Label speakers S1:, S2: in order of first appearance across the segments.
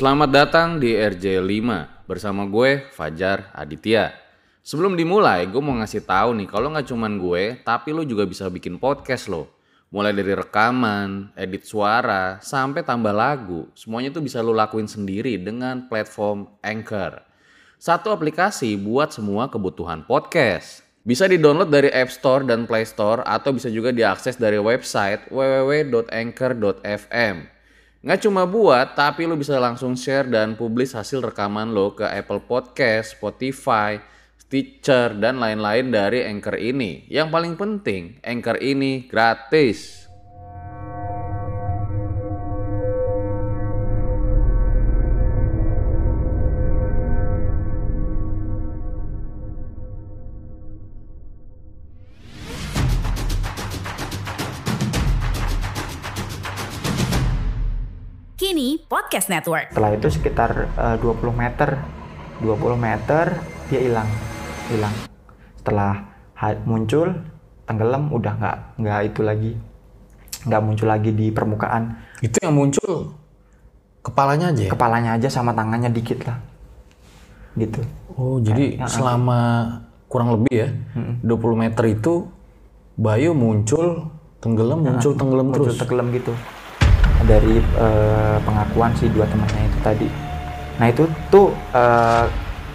S1: Selamat datang di RJ5 bersama gue Fajar Aditya. Sebelum dimulai, gue mau ngasih tahu nih kalau nggak cuman gue, tapi lo juga bisa bikin podcast lo. Mulai dari rekaman, edit suara, sampai tambah lagu, semuanya tuh bisa lo lakuin sendiri dengan platform Anchor. Satu aplikasi buat semua kebutuhan podcast. Bisa di-download dari App Store dan Play Store atau bisa juga diakses dari website www.anchor.fm. Nggak cuma buat, tapi lo bisa langsung share dan publish hasil rekaman lo ke Apple Podcast, Spotify, Stitcher, dan lain-lain dari Anchor ini. Yang paling penting, Anchor ini gratis.
S2: Podcast Network.
S3: Setelah itu sekitar eh, 20 meter, 20 meter dia hilang, hilang. Setelah muncul, tenggelam, udah nggak nggak itu lagi, nggak muncul lagi di permukaan.
S4: Itu yang muncul kepalanya aja ya?
S3: Kepalanya aja sama tangannya dikit lah, gitu.
S4: Oh, jadi selama kurang lebih ya, 20 meter itu Bayu muncul, tenggelam, muncul, tenggelam
S3: muncul
S4: terus.
S3: tenggelam gitu dari eh, pengakuan si dua temannya itu tadi. Nah itu tuh eh,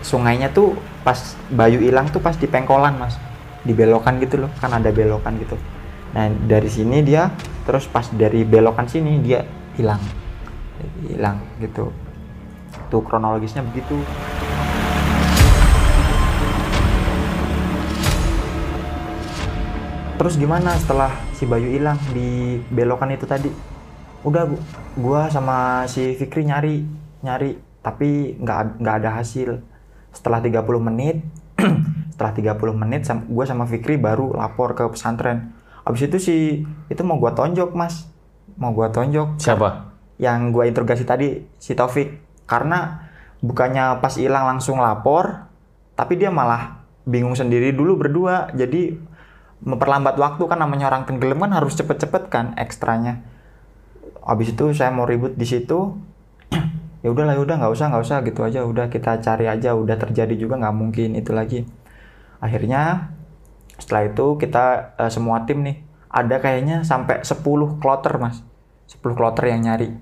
S3: sungainya tuh pas Bayu hilang tuh pas di pengkolan mas. Di belokan gitu loh kan ada belokan gitu. Nah dari sini dia terus pas dari belokan sini dia hilang. Hilang gitu. Tuh kronologisnya begitu. Terus gimana setelah si Bayu hilang di belokan itu tadi? Udah gu- gua sama si Fikri nyari, nyari, tapi nggak nggak ada hasil. Setelah 30 menit, setelah 30 menit sam- gua sama Fikri baru lapor ke pesantren. Abis itu si itu mau gua tonjok, Mas. Mau gua tonjok.
S4: Siapa?
S3: Yang gua interogasi tadi si Taufik. Karena bukannya pas hilang langsung lapor, tapi dia malah bingung sendiri dulu berdua. Jadi memperlambat waktu kan namanya orang tenggelam kan harus cepet-cepet kan ekstranya. Habis itu saya mau ribut di situ. ya udahlah ya udah nggak usah nggak usah gitu aja udah kita cari aja udah terjadi juga nggak mungkin itu lagi akhirnya setelah itu kita eh, semua tim nih ada kayaknya sampai 10 kloter mas 10 kloter yang nyari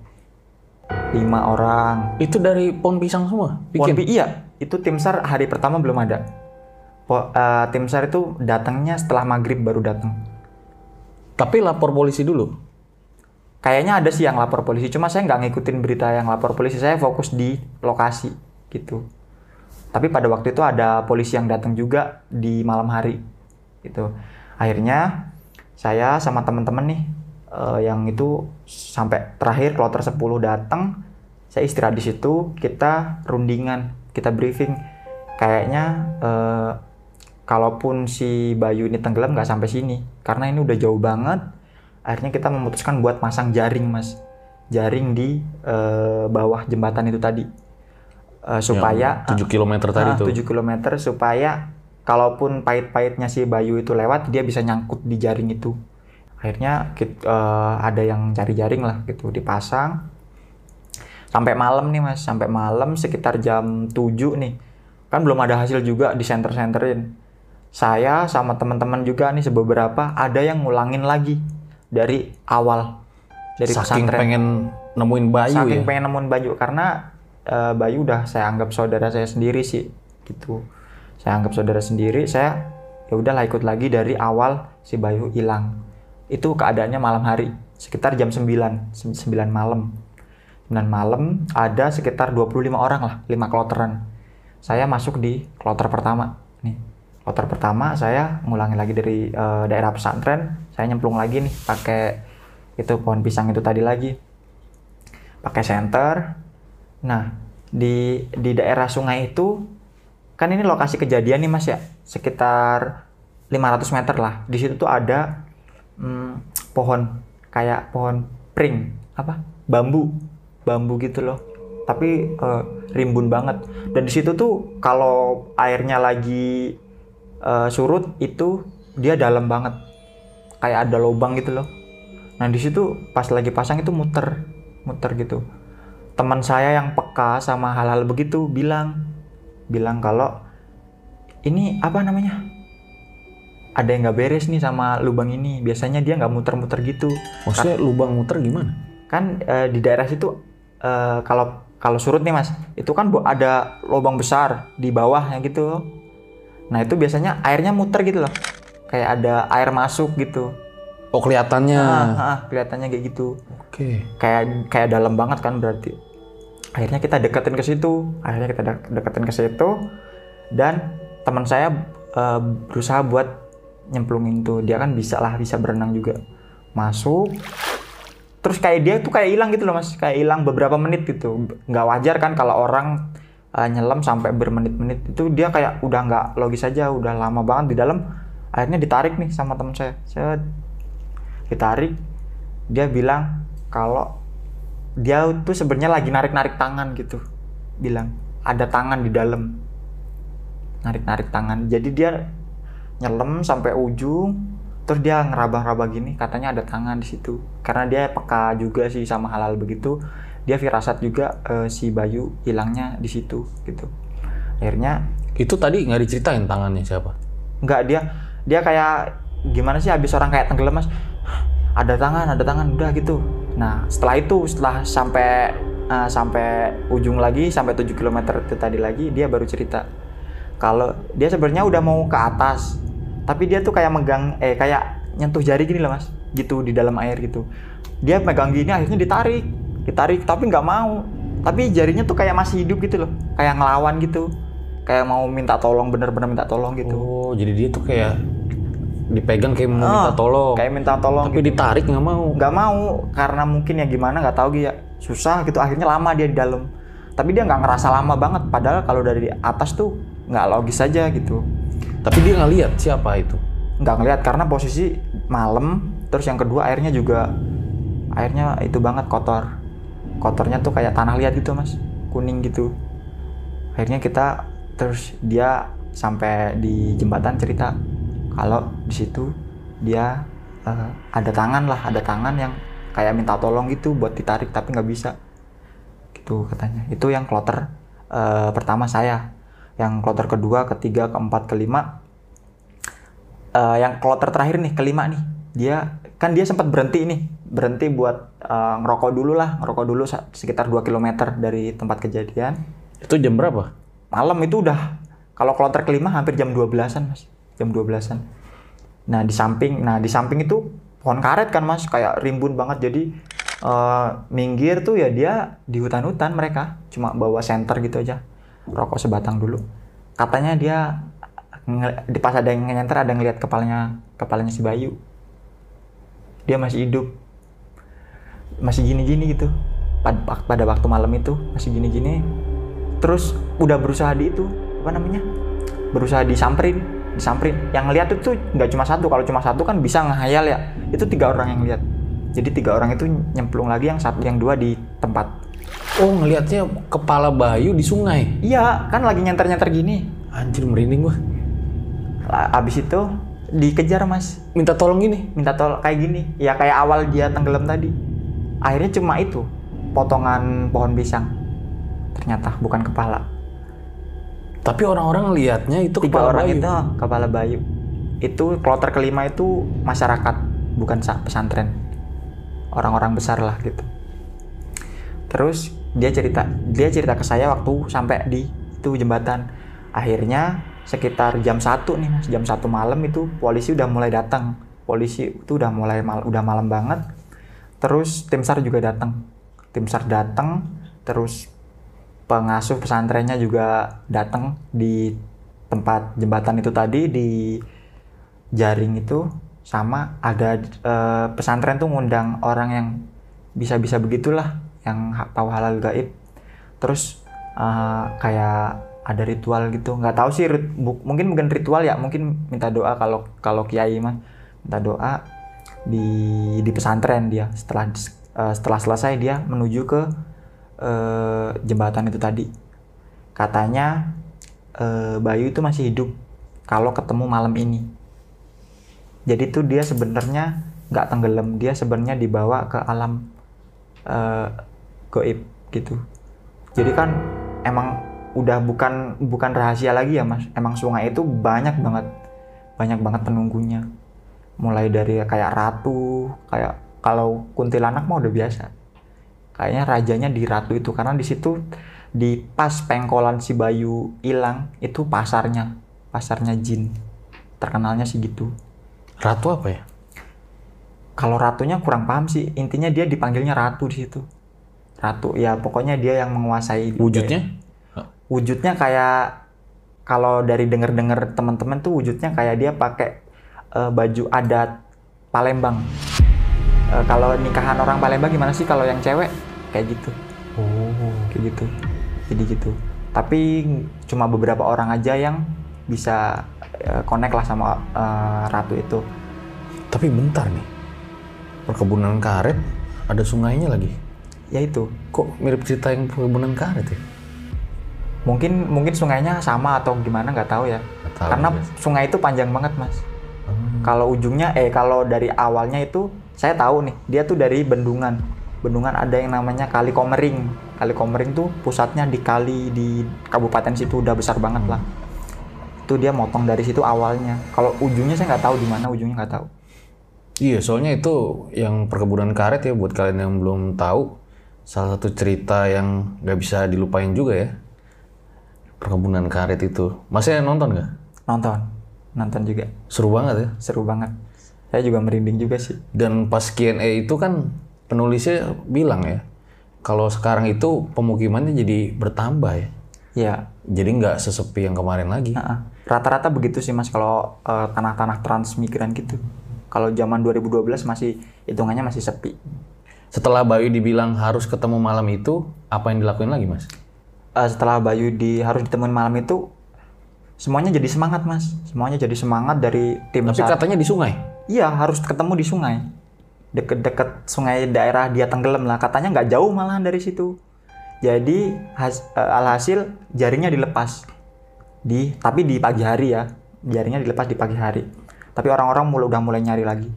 S3: lima orang
S4: Itu dari pohon pisang semua?
S3: Pohon
S4: Bikin?
S3: pi- iya, itu tim SAR hari pertama belum ada. Po- eh, tim SAR itu datangnya setelah maghrib baru datang.
S4: Tapi lapor polisi dulu?
S3: Kayaknya ada sih yang lapor polisi, cuma saya nggak ngikutin berita yang lapor polisi. Saya fokus di lokasi gitu. Tapi pada waktu itu ada polisi yang datang juga di malam hari gitu. Akhirnya saya sama teman-teman nih eh, yang itu sampai terakhir kloter 10 datang, saya istirahat di situ, kita rundingan, kita briefing. Kayaknya eh, kalaupun si Bayu ini tenggelam nggak sampai sini, karena ini udah jauh banget. Akhirnya kita memutuskan buat masang jaring, mas, jaring di eh, bawah jembatan itu tadi, Eh, supaya
S4: 7 km tadi
S3: Ah,
S4: tuh.
S3: 7 km supaya kalaupun pahit-pahitnya si Bayu itu lewat dia bisa nyangkut di jaring itu. Akhirnya kit- eh, ada yang cari jaring lah gitu dipasang. Sampai malam nih mas. Sampai malam sekitar jam 7 nih. Kan belum ada hasil juga di center-centerin saya sama teman-teman juga nih sebeberapa ada yang ngulangin lagi dari awal dari
S4: Saking
S3: pesantren.
S4: pengen nemuin Bayu
S3: saking
S4: ya?
S3: pengen nemuin Bayu karena eh, Bayu udah saya anggap saudara saya sendiri sih gitu. Saya anggap saudara sendiri saya ya udahlah ikut lagi dari awal si Bayu hilang. Itu keadaannya malam hari sekitar jam 9 9 malam. 9 malam ada sekitar 25 orang lah 5 kloteran. Saya masuk di kloter pertama nih. Kloter pertama saya ngulangi lagi dari eh, daerah pesantren saya nyemplung lagi nih pakai itu pohon pisang itu tadi lagi pakai senter. Nah, di di daerah sungai itu kan ini lokasi kejadian nih Mas ya, sekitar 500 meter lah. Di situ tuh ada hmm, pohon kayak pohon pring, apa? Bambu. Bambu gitu loh. Tapi eh, rimbun banget. Dan di situ tuh kalau airnya lagi eh, surut itu dia dalam banget. Kayak ada lubang gitu loh. Nah di situ pas lagi pasang itu muter, muter gitu. teman saya yang peka sama hal-hal begitu bilang bilang kalau ini apa namanya ada yang nggak beres nih sama lubang ini biasanya dia nggak muter-muter gitu
S4: Maksudnya lubang muter gimana?
S3: kan eh, di daerah situ eh, kalau kalau surut nih mas itu kan bu- ada lubang besar di bawahnya gitu nah itu biasanya airnya muter gitu loh kayak ada air masuk gitu.
S4: Oh kelihatannya.
S3: ah, ah, kelihatannya kayak gitu.
S4: Oke.
S3: kayak kayak dalam banget kan berarti. Akhirnya kita deketin ke situ akhirnya kita dek- deketin ke situ dan teman saya eh, berusaha buat nyemplungin tuh. Dia kan bisa lah bisa berenang juga. Masuk. Terus kayak dia tuh kayak hilang gitu loh mas. Kayak hilang beberapa menit gitu. Nggak wajar kan kalau orang eh, nyelam sampai bermenit-menit. Itu dia kayak udah nggak logis aja udah lama banget di dalam akhirnya ditarik nih sama teman saya. Saya ditarik dia bilang kalau dia tuh sebenarnya lagi narik-narik tangan gitu. Bilang ada tangan di dalam. Narik-narik tangan. Jadi dia nyelam sampai ujung terus dia ngeraba-raba gini katanya ada tangan di situ. Karena dia peka juga sih sama hal-hal begitu dia firasat juga eh, si Bayu hilangnya di situ gitu. Akhirnya
S4: Itu tadi nggak diceritain tangannya siapa?
S3: nggak dia dia kayak gimana sih habis orang kayak tenggelam mas? Ada tangan ada tangan udah gitu. Nah setelah itu setelah sampai eh, sampai ujung lagi sampai 7 km itu tadi lagi dia baru cerita. Kalau dia sebenarnya udah mau ke atas tapi dia tuh kayak megang eh kayak nyentuh jari gini lah mas. Gitu di dalam air gitu. Dia megang gini akhirnya ditarik. Ditarik tapi nggak mau. Tapi jarinya tuh kayak masih hidup gitu loh. Kayak ngelawan gitu kayak mau minta tolong bener-bener minta tolong gitu
S4: Oh jadi dia tuh kayak dipegang kayak mau minta
S3: Ah,
S4: tolong.
S3: kayak minta tolong
S4: Tapi
S3: gitu.
S4: ditarik nggak mau.
S3: nggak mau karena mungkin ya gimana nggak tahu ya susah gitu akhirnya lama dia di dalam tapi dia nggak ngerasa lama banget padahal kalau dari atas tuh nggak logis aja gitu
S4: Tapi dia nggak lihat siapa itu.
S3: nggak ngelihat karena posisi malam terus yang kedua airnya juga airnya itu banget kotor kotornya tuh kayak tanah liat gitu mas kuning gitu akhirnya kita terus dia sampai di jembatan cerita kalau di situ dia eh, ada tangan lah ada tangan yang kayak minta tolong gitu buat ditarik tapi nggak bisa. Gitu katanya. Itu yang kloter eh, pertama saya. Yang kloter kedua ketiga keempat kelima. Eh, yang kloter terakhir nih kelima nih. Dia kan dia sempat berhenti nih. Berhenti buat eh, ngerokok dulu lah. Ngerokok dulu sekitar 2 km dari tempat kejadian.
S4: Itu jam berapa?
S3: Malam itu udah kalau kloter kelima hampir jam 12-an mas. Jam 12-an nah di samping nah di samping itu pohon karet kan mas. Kayak rimbun banget. Jadi eh, minggir tuh ya dia di hutan-hutan mereka. Cuma bawa senter gitu aja. Rokok sebatang dulu. Katanya dia di pas ada yang nyenter ada yang ngeliat kepalanya kepalanya si Bayu. Dia masih hidup. Masih gini-gini gitu. Pada, pada waktu malam itu masih gini-gini terus udah berusaha di itu apa namanya? Berusaha disamperin disamperin. Yang lihat itu nggak cuma satu. Kalau cuma satu kan bisa ngehayal ya. Itu tiga orang yang lihat. Jadi tiga orang itu nyemplung lagi yang satu yang dua di tempat.
S4: Oh ngelihatnya kepala Bayu di sungai.
S3: iya kan lagi nyenter-nyenter gini.
S4: Anjir merinding gua.
S3: Abis itu dikejar mas.
S4: Minta tolong gini.
S3: minta tolong kayak gini. Ya kayak awal dia tenggelam tadi. Akhirnya cuma itu potongan pohon pisang ternyata bukan kepala.
S4: Tapi orang-orang lihatnya itu
S3: tiga
S4: kepala
S3: orang
S4: Bayu.
S3: itu kepala bayu. Itu kloter kelima itu masyarakat bukan sa- pesantren. Orang-orang besar lah gitu. Terus dia cerita dia cerita ke saya waktu sampai di itu jembatan. Akhirnya sekitar jam satu nih mas. Jam satu malam itu polisi udah mulai datang. Polisi itu udah mulai mal, udah malam banget. Terus tim sar juga datang. Tim sar datang terus pengasuh pesantrennya juga datang di tempat jembatan itu tadi di jaring itu. Sama ada eh, pesantren tuh ngundang orang yang bisa-bisa begitulah yang tahu halal gaib. Terus eh, kayak ada ritual gitu. Nggak tahu sih bu- mungkin bukan ritual ya mungkin minta doa kalau kalau kiai mah. Minta doa di di pesantren dia. Setelah eh, setelah selesai dia menuju ke eh, jembatan itu tadi. Katanya eh, Bayu itu masih hidup kalau ketemu malam ini. Jadi tuh dia sebenarnya nggak tenggelam dia sebenarnya dibawa ke alam eh, goib gitu. Jadi kan emang udah bukan bukan rahasia lagi ya mas. Emang sungai itu banyak banget banyak banget penunggunya. Mulai dari kayak ratu kayak kalau kuntilanak mah udah biasa kayaknya rajanya di ratu itu karena di situ di pas pengkolan si Bayu hilang itu pasarnya pasarnya jin. Terkenalnya sih gitu.
S4: Ratu apa ya?
S3: kalau ratunya kurang paham sih intinya dia dipanggilnya ratu di situ. Ratu ya pokoknya dia yang menguasai
S4: Wujudnya?
S3: wujudnya kayak kalau dari denger-denger teman-teman tuh wujudnya kayak dia pakai eh, baju adat Palembang Eh, kalau nikahan orang Palembang gimana sih kalau yang cewek kayak gitu
S4: Oh.
S3: kayak gitu jadi gitu tapi cuma beberapa orang aja yang bisa eh, connect lah sama eh, ratu itu
S4: Tapi bentar nih. Perkebunan karet ada sungainya lagi.
S3: ya itu
S4: Kok mirip cerita yang perkebunan karet ya?
S3: mungkin mungkin sungainya sama atau gimana nggak tahu ya
S4: Nggak tahu
S3: karena
S4: juga
S3: sungai itu panjang banget mas
S4: Hmm.
S3: kalau ujungnya eh kalau dari awalnya itu saya tahu nih dia tuh dari bendungan bendungan ada yang namanya kali komering kali komering tuh pusatnya di kali di kabupaten situ udah besar banget lah itu dia motong dari situ awalnya kalau ujungnya saya nggak tahu di mana ujungnya nggak tahu
S4: Iya, soalnya itu yang perkebunan karet ya buat kalian yang belum tahu salah satu cerita yang nggak bisa dilupain juga ya. Perkebunan karet itu. Masnya nonton nggak?
S3: nonton nonton juga
S4: Seru banget ya.
S3: seru banget saya juga merinding juga sih
S4: Dan pas Q&A itu kan penulisnya bilang ya, kalau sekarang itu pemukimannya jadi bertambah ya.
S3: ya
S4: Jadi nggak sesepi yang kemarin lagi.
S3: Rata-rata begitu sih mas kalau eh, tanah-tanah transmigran gitu. Kalau zaman 2012 masih hitungannya masih sepi.
S4: Setelah Bayu dibilang harus ketemu malam itu, apa yang dilakuin lagi mas?
S3: Eh, setelah Bayu di harus ditemuin malam itu, semuanya jadi semangat mas. Semuanya jadi semangat dari tim
S4: Tapi
S3: SAR.
S4: katanya di sungai.
S3: Iya harus ketemu di sungai, deket-deket sungai daerah dia tenggelam lah. Katanya nggak jauh malahan dari situ. Jadi has- eh, alhasil jaringnya dilepas di tapi di pagi hari ya, jaringnya dilepas di pagi hari. Tapi orang-orang mulai udah mulai nyari lagi.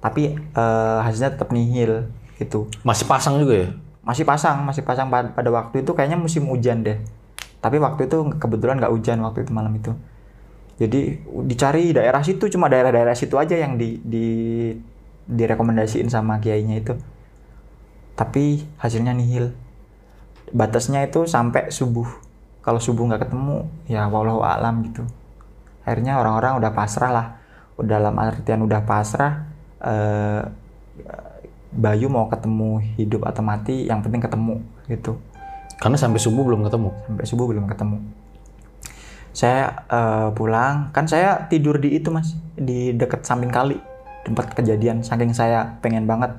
S3: Tapi eh, hasilnya tetap nihil gitu.
S4: Masih pasang juga ya?
S3: Masih pasang, masih pasang pa- pada waktu itu kayaknya musim hujan deh. Tapi waktu itu kebetulan nggak hujan waktu itu malam itu. Jadi dicari daerah situ cuma daerah-daerah situ aja yang di, di direkomendasiin sama kiainya itu. Tapi hasilnya nihil. Batasnya itu sampai subuh. Kalau subuh nggak ketemu, ya wallahu alam gitu. Akhirnya orang-orang udah pasrah lah. Udah dalam artian udah pasrah. eh, Bayu mau ketemu hidup atau mati, yang penting ketemu gitu
S4: Karena sampai subuh belum ketemu.
S3: sampai subuh belum ketemu. Saya eh, pulang, kan saya tidur di itu mas, di dekat samping kali tempat kejadian. Saking saya pengen banget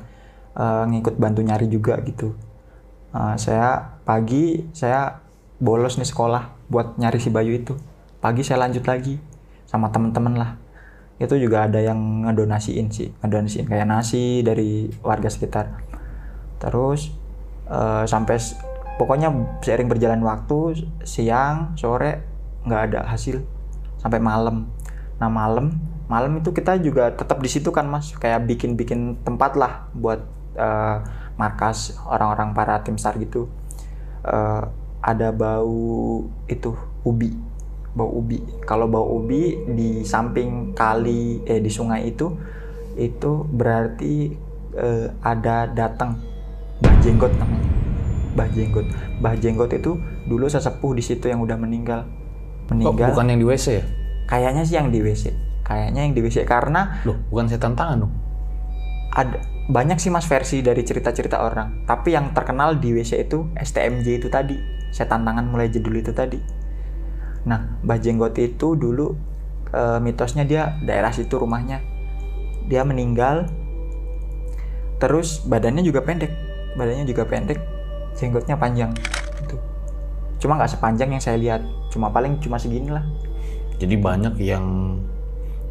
S3: eh, ngikut bantu nyari juga gitu. Eh, saya pagi saya bolos nih sekolah buat nyari si Bayu itu. Pagi saya lanjut lagi sama temen-temen lah. Itu juga ada yang ngedonasiin sih, ngedonasiin kayak nasi dari warga sekitar. Terus eh, sampai pokoknya seiring berjalan waktu siang sore nggak ada hasil. Sampai malam. Nah malam malam itu kita juga tetap di situ kan mas. Kayak bikin bikin tempat lah buat eh, markas orang-orang para tim sar gitu. Eh, ada bau itu ubi. Bau ubi. Kalau bau ubi di samping kali eh di sungai itu itu berarti eh, ada datang. Mbah Jenggot namanya. Mbah Jenggot. Mbah Jenggot itu dulu sesepuh di situ yang udah meninggal Meninggal.
S4: bukan yang di WC ya?
S3: kayaknya sih yang di WC kayaknya yang di WC karena
S4: Loh, bukan setan tangan dong.
S3: ada banyak sih mas versi dari cerita-cerita orang. Tapi yang terkenal di WC itu STMJ itu tadi. Setan tangan mulai jedul itu tadi. Nah Mbah Jenggot itu dulu eh, mitosnya dia daerah situ rumahnya. Dia meninggal. Terus badannya juga pendek. Badannya juga pendek. Jenggotnya panjang. Itu cuma nggak sepanjang yang saya lihat. Cuma paling cuma segini lah.
S4: Jadi banyak yang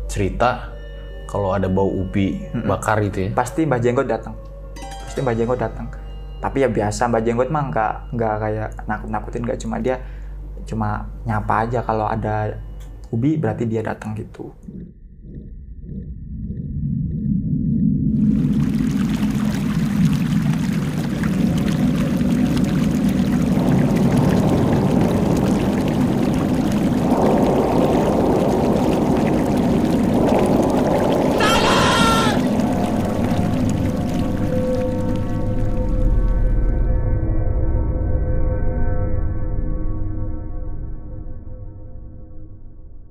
S4: cerita kalau ada bau ubi bakar itu ya.
S3: pasti Mbah Jenggot datang. Pasti Mbah Jenggot datang. Tapi ya biasa Mbah Jenggot mah nggak nggak kayak nakut nakutin nggak cuma dia cuma nyapa aja kalau ada ubi berarti dia datang gitu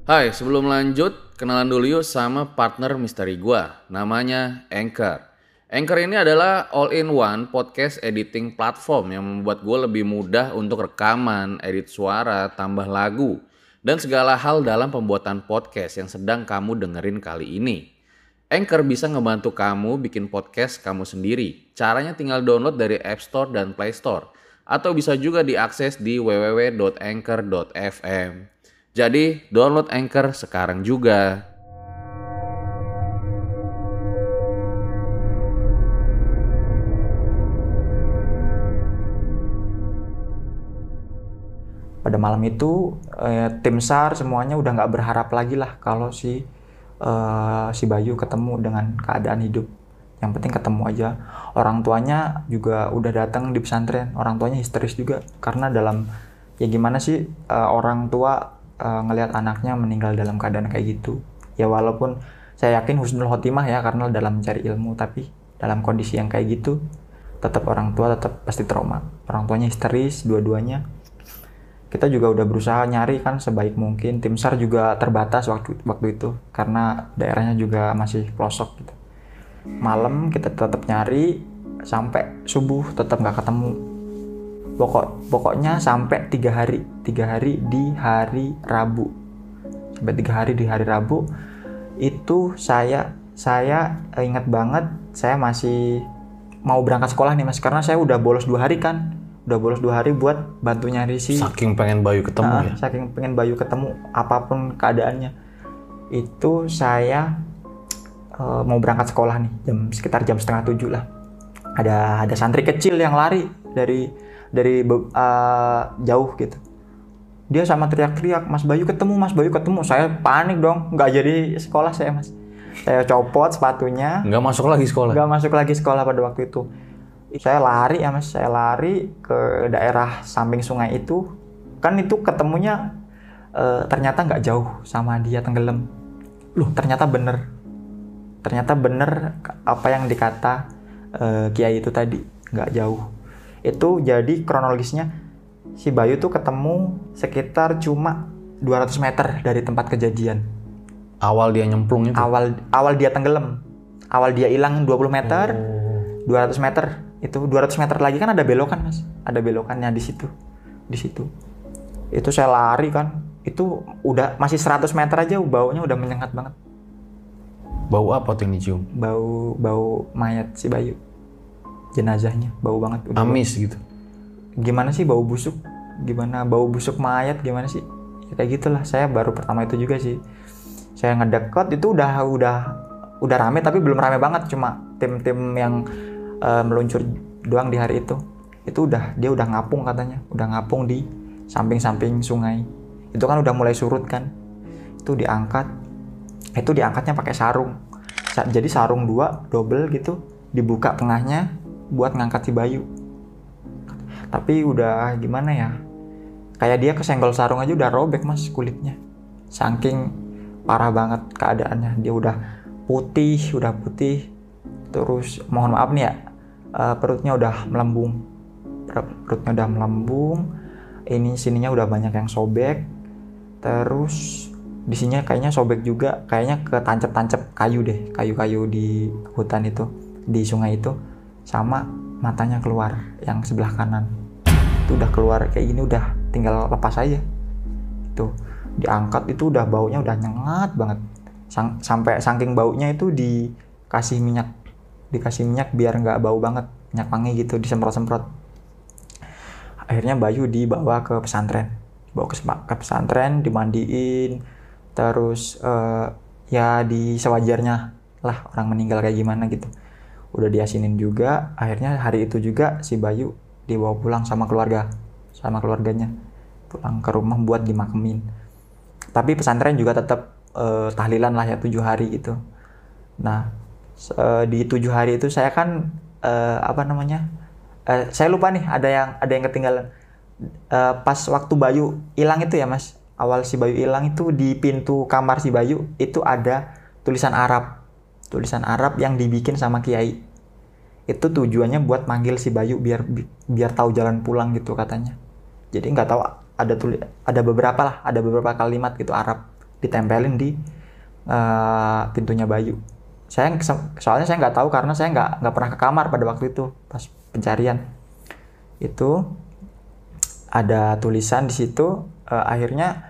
S1: Hai, sebelum lanjut, kenalan dulu yuk sama partner misteri gua. Namanya Anchor. Anchor ini adalah all-in-one podcast editing platform yang membuat gue lebih mudah untuk rekaman, edit suara, tambah lagu, dan segala hal dalam pembuatan podcast yang sedang kamu dengerin kali ini. Anchor bisa ngebantu kamu bikin podcast kamu sendiri. Caranya tinggal download dari App Store dan Play Store. Atau bisa juga diakses di www.anchor.fm. Jadi download Anchor sekarang juga.
S3: pada malam itu eh, tim SAR semuanya udah nggak berharap lagi lah kalau si eh, si Bayu ketemu dengan keadaan hidup. Yang penting ketemu aja. Orang tuanya juga udah datang di pesantren. Orang tuanya histeris juga karena dalam ya gimana sih eh, orang tua eh, ngelihat anaknya meninggal dalam keadaan kayak gitu. Ya walaupun saya yakin husnul khotimah ya karena dalam mencari ilmu tapi dalam kondisi yang kayak gitu tetap orang tua tetap pasti trauma. Orang tuanya histeris dua-duanya kita juga udah berusaha nyari kan sebaik mungkin tim sar juga terbatas waktu waktu itu karena daerahnya juga masih pelosok gitu malam kita tetap nyari sampai subuh tetap nggak ketemu pokok pokoknya sampai tiga hari tiga hari di hari Rabu. Sampai tiga hari di hari Rabu itu saya saya ingat banget saya masih mau berangkat sekolah nih mas karena saya udah bolos dua hari kan. Udah bolos dua hari buat bantu nyari si
S4: Saking pengen Bayu ketemu
S3: Ah,
S4: ya.
S3: saking pengen Bayu ketemu apa pun keadaannya. Itu saya eh, mau berangkat sekolah nih jam sekitar jam setengah tujuh lah. Ada ada santri kecil yang lari dari dari eh, jauh gitu. Dia sama teriak-teriak Mas Bayu ketemu Mas Bayu ketemu. Saya panik dong nggak jadi sekolah saya mas. Saya copot sepatunya.
S4: Nggak masuk lagi sekolah.
S3: nggak masuk lagi sekolah pada waktu itu. Saya lari ya mas. Saya lari ke daerah samping sungai itu. Kan itu ketemunya eh, ternyata nggak jauh sama dia tenggelam. Loh. Ternyata bener. Ternyata bener apa yang dikata eh, kiai itu tadi. Nggak jauh itu jadi kronologisnya si Bayu tuh ketemu sekitar cuma 200 meter dari tempat kejadian.
S4: Awal dia nyemplung itu.
S3: awal awal dia tenggelam. Awal dia hilang 20 meter 200 meter. Itu 200 meter lagi kan ada belokan mas. Ada belokannya di situ di situ. Itu saya lari kan. Itu udah masih 100 meter aja baunya udah menyengat banget.
S4: Bau apa tuh yang dicium?
S3: bau bau mayat si Bayu jenazahnya bau banget udah
S4: Amis gitu.
S3: gimana sih bau busuk? Gimana bau busuk mayat gimana sih? Ya, kayak gitulah saya baru pertama itu juga sih. Saya ngedeket itu udah udah udah rame tapi belum rame banget. Cuma tim-tim yang eh, meluncur doang di hari itu. Itu udah dia udah ngapung katanya. Udah ngapung di samping-samping sungai. Itu kan udah mulai surut kan. Itu diangkat. Itu diangkatnya pakai sarung. Sa- jadi sarung dua double gitu. Dibuka tengahnya buat ngangkat si Bayu. Tapi udah gimana ya? Kayak dia kesenggol sarung aja udah robek mas kulitnya. Saking parah banget keadaannya. Dia udah putih udah putih. Terus mohon maaf nih ya eh, perutnya udah melembung. Per- perutnya udah melembung ini sininya udah banyak yang sobek. Terus di sininya kayaknya sobek juga kayaknya ketancap-tancap kayu deh kayu-kayu di hutan itu di sungai itu sama matanya keluar yang sebelah kanan. Itu udah keluar kayak gini udah tinggal lepas aja. Itu diangkat itu udah baunya udah nyengat banget. Sang- sampai saking baunya itu dikasih minyak dikasih minyak biar nggak bau banget minyak wangi gitu disemprot-semprot. Akhirnya Bayu dibawa ke pesantren bawa ke, ke pesantren dimandiin terus eh, ya di sewajarnya lah orang meninggal kayak gimana gitu udah diasinin juga akhirnya hari itu juga si Bayu dibawa pulang sama keluarga sama keluarganya. Pulang ke rumah buat dimakemin. Tapi pesantren juga tetap eh, tahlilan lah ya tujuh hari gitu. Nah eh, di tujuh hari itu saya kan eh, apa namanya eh, saya lupa nih ada yang ada yang ketinggalan. Eh, pas waktu Bayu hilang itu ya mas awal si Bayu hilang itu di pintu kamar si Bayu itu ada tulisan Arab tulisan Arab yang dibikin sama Kiai. Itu tujuannya buat manggil si Bayu biar bi- biar tahu jalan pulang gitu katanya. Jadi nggak tahu ada tuli ada beberapa lah ada beberapa kalimat gitu Arab ditempelin di eh, pintunya Bayu. Saya soalnya saya nggak tahu karena saya nggak nggak pernah ke kamar pada waktu itu pas pencarian. Itu ada tulisan di situ eh, akhirnya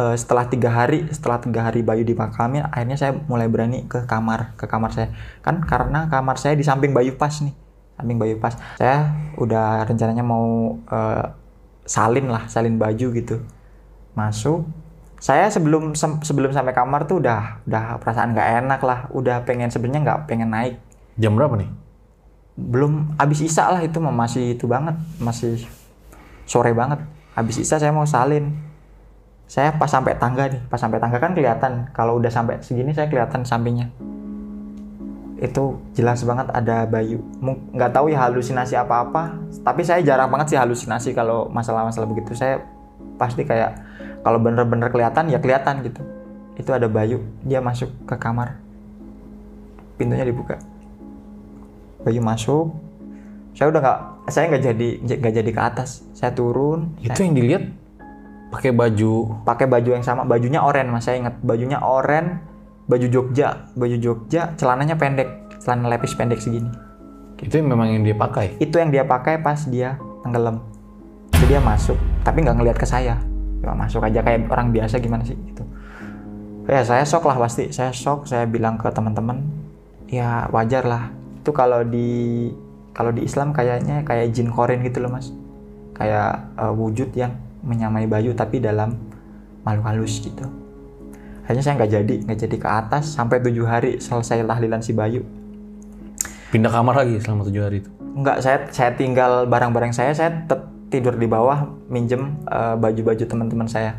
S3: eh, setelah tiga hari setelah tiga hari Bayu dimakamin akhirnya saya mulai berani ke kamar ke kamar saya. Kan karena kamar saya di samping Bayu pas nih samping Bayu pas. Saya udah rencananya mau eh, salin lah salin baju gitu. Masuk. Saya sebelum sem- sebelum sampai kamar tuh udah udah perasaan nggak enak lah. Udah pengen sebenarnya nggak pengen naik.
S4: Jam berapa nih?
S3: belum habis isa lah itu mah masih itu banget masih sore banget. Habis isa saya mau salin saya pas sampai tangga nih pas sampai tangga kan kelihatan. Kalau udah sampai segini saya kelihatan sampingnya. Itu jelas banget ada Bayu. Nggak tahu ya halusinasi apa apa tapi saya jarang banget sih halusinasi kalau masalah-masalah begitu. Saya pasti kayak kalau bener-bener kelihatan ya kelihatan gitu. Itu ada Bayu. Dia masuk ke kamar. Pintunya dibuka. Bayu masuk. Saya udah nggak saya nggak jadi nggak jadi ke atas. Saya turun.
S4: Itu yang dilihat pakai baju.
S3: Pakai baju yang sama. Bajunya oren mas. Saya ingat. Bajunya oren baju Jogja. Baju Jogja celananya pendek. Celana lepis pendek segini.
S4: Itu yang memang yang dia pakai.
S3: itu yang dia pakai pas dia tenggelam. Jadi dia masuk tapi nggak ngelihat ke saya. Cuma masuk aja kayak orang biasa gimana sih? Gitu. Ya saya shock lah pasti. Saya shock saya bilang ke teman-teman ya wajar lah. Itu kalau di kalau di Islam kayaknya kayak jin korin gitu loh mas. Kayak eh, wujud yang menyamai Bayu tapi dalam makhluk halus gitu akhirnya saya nggak jadi nggak jadi ke atas sampai tujuh hari selesai tahlilan si Bayu
S4: Pindah kamar lagi selama tujuh hari itu.
S3: Enggak, saya saya tinggal barang-barang saya, saya tetap tidur di bawah, minjem eh, baju-baju teman-teman saya.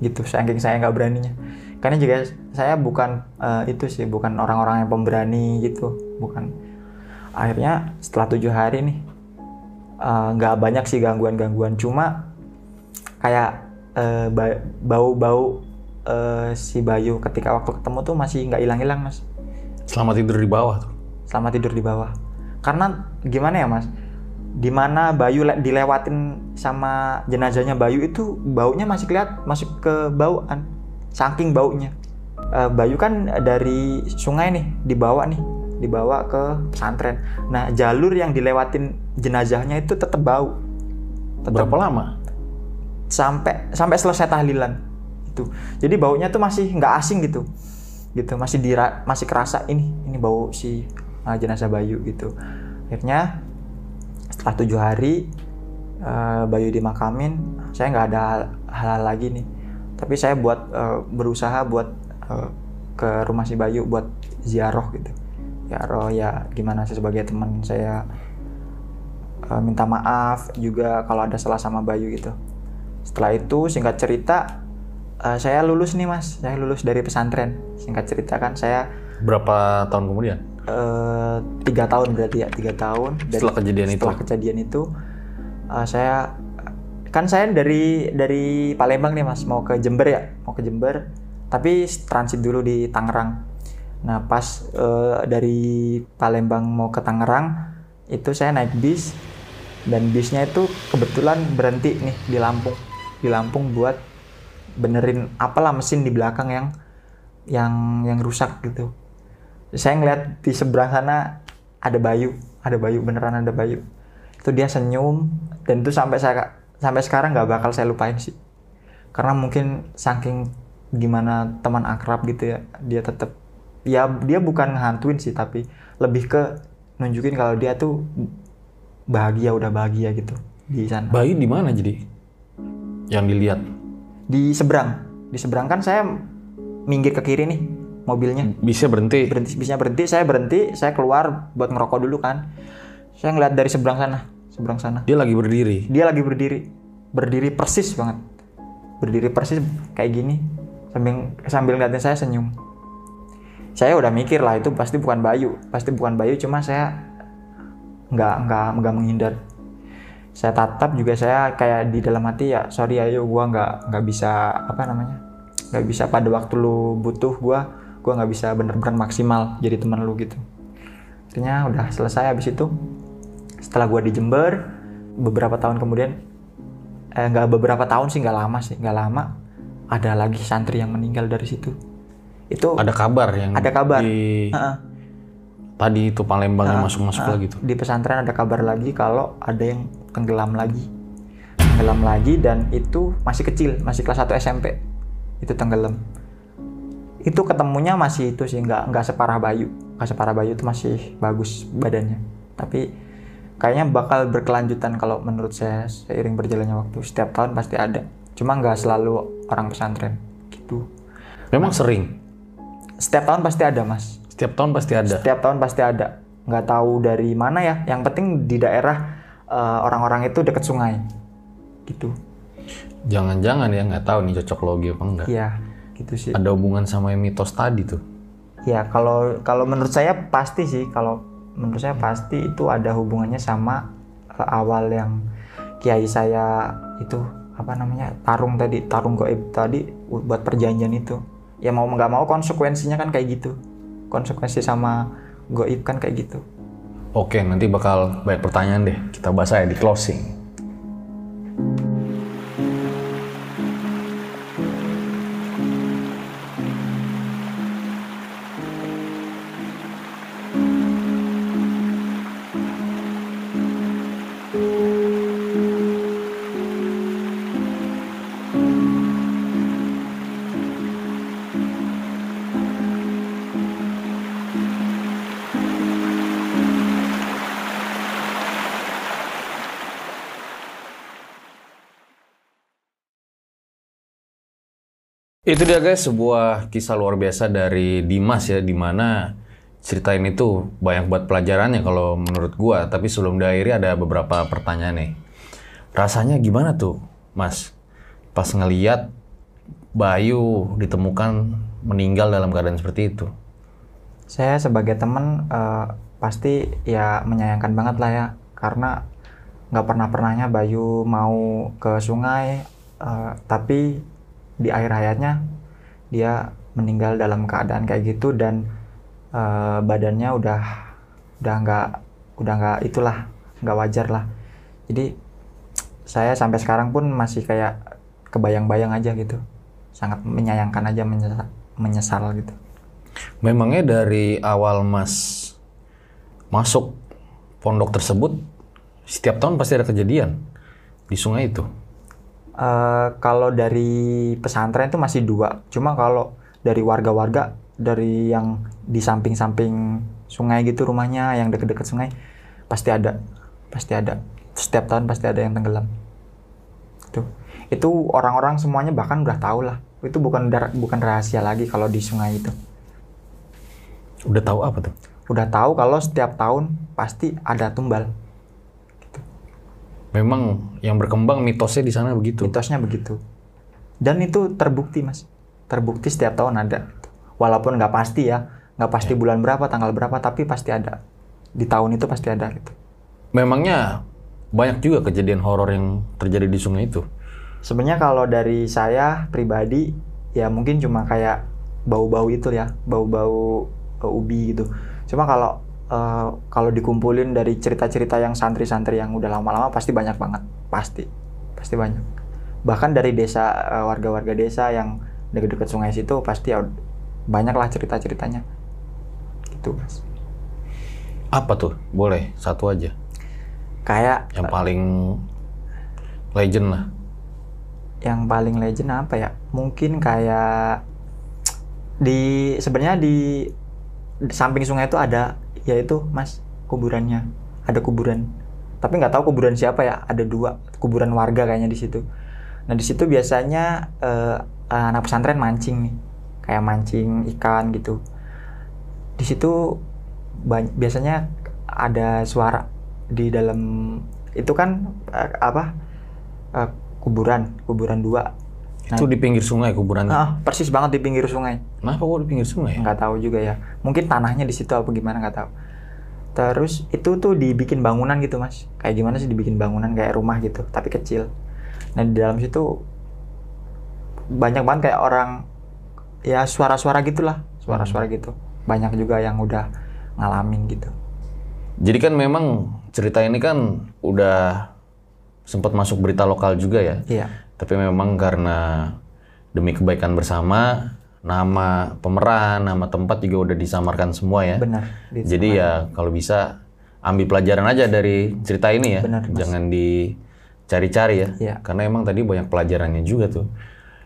S3: Gitu, saking saya nggak beraninya. Karena juga saya bukan eh, itu sih, bukan orang-orang yang pemberani gitu, bukan. Akhirnya setelah tujuh hari nih, eh, nggak banyak sih gangguan-gangguan, cuma kayak eh, ba- bau-bau eh, si Bayu ketika waktu ketemu tuh masih nggak hilang-hilang mas
S4: Selama tidur di bawah tuh.
S3: selama tidur di bawah. Karena gimana ya mas, di mana Bayu le- dilewatin sama jenazahnya Bayu itu baunya masih kelihat masuk ke bauan, saking baunya. Eh, Bayu kan dari sungai nih dibawa nih, dibawa ke pesantren. Nah jalur yang dilewatin jenazahnya itu tetap bau, tetap
S4: Berapa lama?
S3: Sampai sampai selesai tahlilan itu. Jadi baunya tuh masih nggak asing gitu, gitu masih dira, masih kerasa ini ini bau si uh, jenazah Bayu gitu. Akhirnya setelah tujuh hari uh, Bayu dimakamin, saya nggak ada hal-hal lagi nih. Tapi saya buat uh, berusaha buat uh, ke rumah si Bayu buat ziarah gitu. Ziarah ya gimana sih sebagai teman saya minta maaf juga kalau ada salah sama Bayu gitu. Setelah itu singkat cerita eh, saya lulus nih mas, saya lulus dari pesantren. Singkat cerita kan saya
S4: Berapa tahun kemudian?
S3: eh, tiga tahun berarti ya tiga tahun. Dari-
S4: Setelah kejadian itu?
S3: Setelah kejadian itu eh, saya kan saya dari dari Palembang nih mas mau ke Jember ya, mau ke Jember. Tapi transit dulu di Tangerang. Nah pas eh, dari Palembang mau ke Tangerang itu saya naik bis dan bisnya itu kebetulan berhenti nih di Lampung di Lampung buat benerin apalah mesin di belakang yang yang yang rusak gitu. Saya ngeliat di seberang sana ada Bayu ada Bayu beneran ada Bayu. Itu dia senyum dan itu sampai saya sampai sekarang nggak bakal saya lupain sih. Karena mungkin saking gimana teman akrab gitu ya dia tetap ya dia bukan ngehantuin sih tapi lebih ke nunjukin kalau dia tuh bahagia udah bahagia gitu di sana.
S4: Bayi di mana jadi? Yang dilihat.
S3: di seberang. Di seberang kan saya minggir ke kiri nih mobilnya.
S4: Bisa berhenti.
S3: berhenti bisnya berhenti. Saya berhenti saya keluar buat ngerokok dulu kan. Saya ngeliat dari seberang sana seberang sana.
S4: Dia lagi berdiri.
S3: dia lagi berdiri. Berdiri persis banget. Berdiri persis kayak gini. Sambil sambil ngeliatin saya senyum. Saya udah mikir lah itu pasti bukan Bayu. Pasti bukan Bayu cuma saya nggak nggak nggak menghindar saya tatap juga saya kayak di dalam hati ya sorry ayo gua nggak nggak bisa apa namanya nggak bisa pada waktu lu butuh gua gua nggak bisa bener-bener maksimal jadi teman lu gitu akhirnya udah selesai habis itu setelah gua di Jember beberapa tahun kemudian eh nggak beberapa tahun sih nggak lama sih nggak lama ada lagi santri yang meninggal dari situ. Itu
S4: Ada kabar yang
S3: Ada kabar.
S4: di
S3: Heeh.
S4: tadi itu Palembang yang masuk-masuk lagi tuh.
S3: di pesantren ada kabar lagi kalau ada yang tenggelam lagi. Tenggelam lagi dan itu masih kecil, masih kelas 1 SMP. Itu tenggelam. Itu ketemunya masih itu sih nggak nggak separah Bayu. Nggak separah Bayu itu masih bagus badannya. Tapi kayaknya bakal berkelanjutan kalau menurut saya seiring berjalannya waktu. Setiap tahun pasti ada. Cuma nggak selalu orang pesantren gitu.
S4: Memang sering.
S3: Setiap tahun pasti ada, Mas.
S4: Setiap tahun pasti ada.
S3: Setiap tahun pasti ada. Nggak tahu dari mana ya. Yang penting di daerah eh, orang-orang itu deket sungai. Gitu.
S4: Jangan-jangan ya nggak tahu nih cocok logi apa enggak.
S3: Iya, gitu sih.
S4: Ada hubungan sama yang mitos tadi tuh.
S3: Ya kalau kalau menurut saya pasti sih. Kalau menurut saya pasti itu ada hubungannya sama awal yang kiai saya itu apa namanya tarung tadi tarung goib tadi buat perjanjian itu. Ya mau nggak mau konsekuensinya kan kayak gitu. Konsekuensi sama goib kan kayak gitu.
S4: Oke, nanti bakal banyak pertanyaan deh. Kita bahas aja di closing. Itu dia guys, sebuah kisah luar biasa dari Dimas ya, di mana cerita ini tuh banyak buat pelajarannya kalau menurut gua. Tapi sebelum diakhiri ada beberapa pertanyaan nih. Rasanya gimana tuh, Mas? Pas ngeliat Bayu ditemukan meninggal dalam keadaan seperti itu.
S3: Saya sebagai teman eh, pasti ya menyayangkan banget lah ya karena nggak pernah pernahnya Bayu mau ke sungai eh, tapi di akhir hayatnya dia meninggal dalam keadaan kayak gitu dan eh, badannya udah udah nggak udah nggak itulah nggak wajar lah. Jadi saya sampai sekarang pun masih kayak kebayang-bayang aja gitu. Sangat menyayangkan aja menyesal, menyesal gitu.
S4: Memangnya dari awal Mas masuk pondok tersebut, setiap tahun pasti ada kejadian di sungai itu.
S3: Eh, kalau dari pesantren itu masih dua. Cuma kalau dari warga-warga dari yang di samping-samping sungai gitu rumahnya, yang deket-deket sungai, pasti ada, pasti ada. Setiap tahun pasti ada yang tenggelam. Itu, itu orang-orang semuanya bahkan udah tahu lah. Itu bukan bukan rahasia lagi kalau di sungai itu.
S4: Udah tahu apa tuh?
S3: Udah tahu kalau setiap tahun pasti ada tumbal.
S4: Memang yang berkembang mitosnya di sana begitu.
S3: Mitosnya begitu. Dan itu terbukti mas. Terbukti setiap tahun ada. Walaupun nggak pasti ya. Nggak pasti bulan berapa, tanggal berapa, tapi pasti ada. Di tahun itu pasti ada gitu.
S4: Memangnya banyak juga kejadian horor yang terjadi di sungai itu.
S3: Sebenarnya kalau dari saya pribadi, ya mungkin cuma kayak bau-bau itu ya. Bau-bau eh, ubi gitu. Cuma kalau eh, kalau dikumpulin dari cerita-cerita yang santri-santri yang udah lama-lama pasti banyak banget. Pasti. Pasti banyak. Bahkan dari desa, eh, warga-warga desa yang dekat-dekat sungai situ pasti ya banyak lah cerita-ceritanya. Gitu mas.
S4: Apa tuh? Boleh, satu aja.
S3: Kayak
S4: Yang paling legend lah.
S3: yang paling legend apa ya? Mungkin kayak di sebenarnya di, di samping sungai itu ada yaitu mas kuburannya. Ada kuburan. Tapi nggak tahu kuburan siapa ya. Ada dua kuburan warga kayaknya di situ. Nah di situ biasanya eh, anak pesantren mancing nih. Kayak mancing ikan gitu. Di situ biasanya ada suara di dalam itu kan eh, apa eh, kuburan kuburan dua Nah.
S4: Itu di pinggir sungai kuburannya.
S3: Ah, persis banget di pinggir sungai
S4: Kenapa kok di pinggir sungai? ya?
S3: nggak tahu juga ya mungkin tanahnya di situ apa gimana nggak tahu terus itu tuh dibikin bangunan gitu mas kayak gimana sih dibikin bangunan kayak rumah gitu tapi kecil nah di dalam situ banyak banget kayak orang ya suara-suara gitulah suara-suara gitu banyak juga yang udah ngalamin gitu
S4: Jadi kan memang cerita ini kan udah sempat masuk berita lokal juga ya.
S3: iya
S4: Tapi memang karena demi kebaikan bersama, nama pemeran, nama tempat juga udah disamarkan semua ya.
S3: Benar. Di-
S4: Jadi ya kalau bisa ambil pelajaran aja dari cerita ini ya.
S3: Benar, Mas.
S4: Jangan dicari-cari ya.
S3: Iya.
S4: Karena emang tadi banyak pelajarannya juga tuh.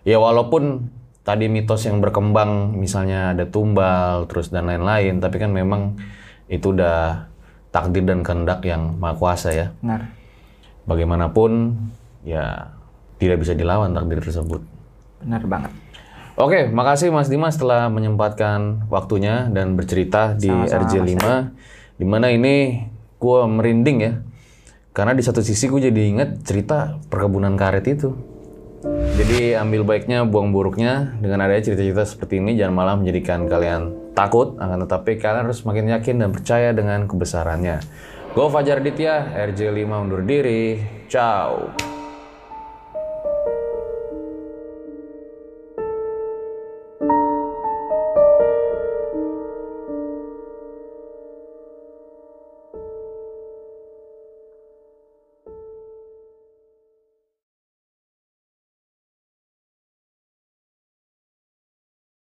S4: Ya walaupun tadi mitos yang berkembang misalnya ada tumbal terus dan lain-lain, tapi kan memang itu udah takdir dan kehendak yang maha kuasa ya.
S3: Benar.
S4: Bagaimanapun ya tidak bisa dilawan takdir tersebut.
S3: Benar banget.
S4: Oke, makasih Mas Dimas telah menyempatkan waktunya dan bercerita di
S3: Sama-sama,
S4: RJ5. Di mana ini gue merinding ya. Karena di satu sisi gue jadi inget cerita perkebunan karet itu. Jadi ambil baiknya, buang buruknya. Dengan adanya cerita-cerita seperti ini, jangan malah menjadikan kalian takut. Akan tetapi kalian harus semakin yakin dan percaya dengan kebesarannya. Gue Fajar Ditya, RJ5 undur diri. Ciao.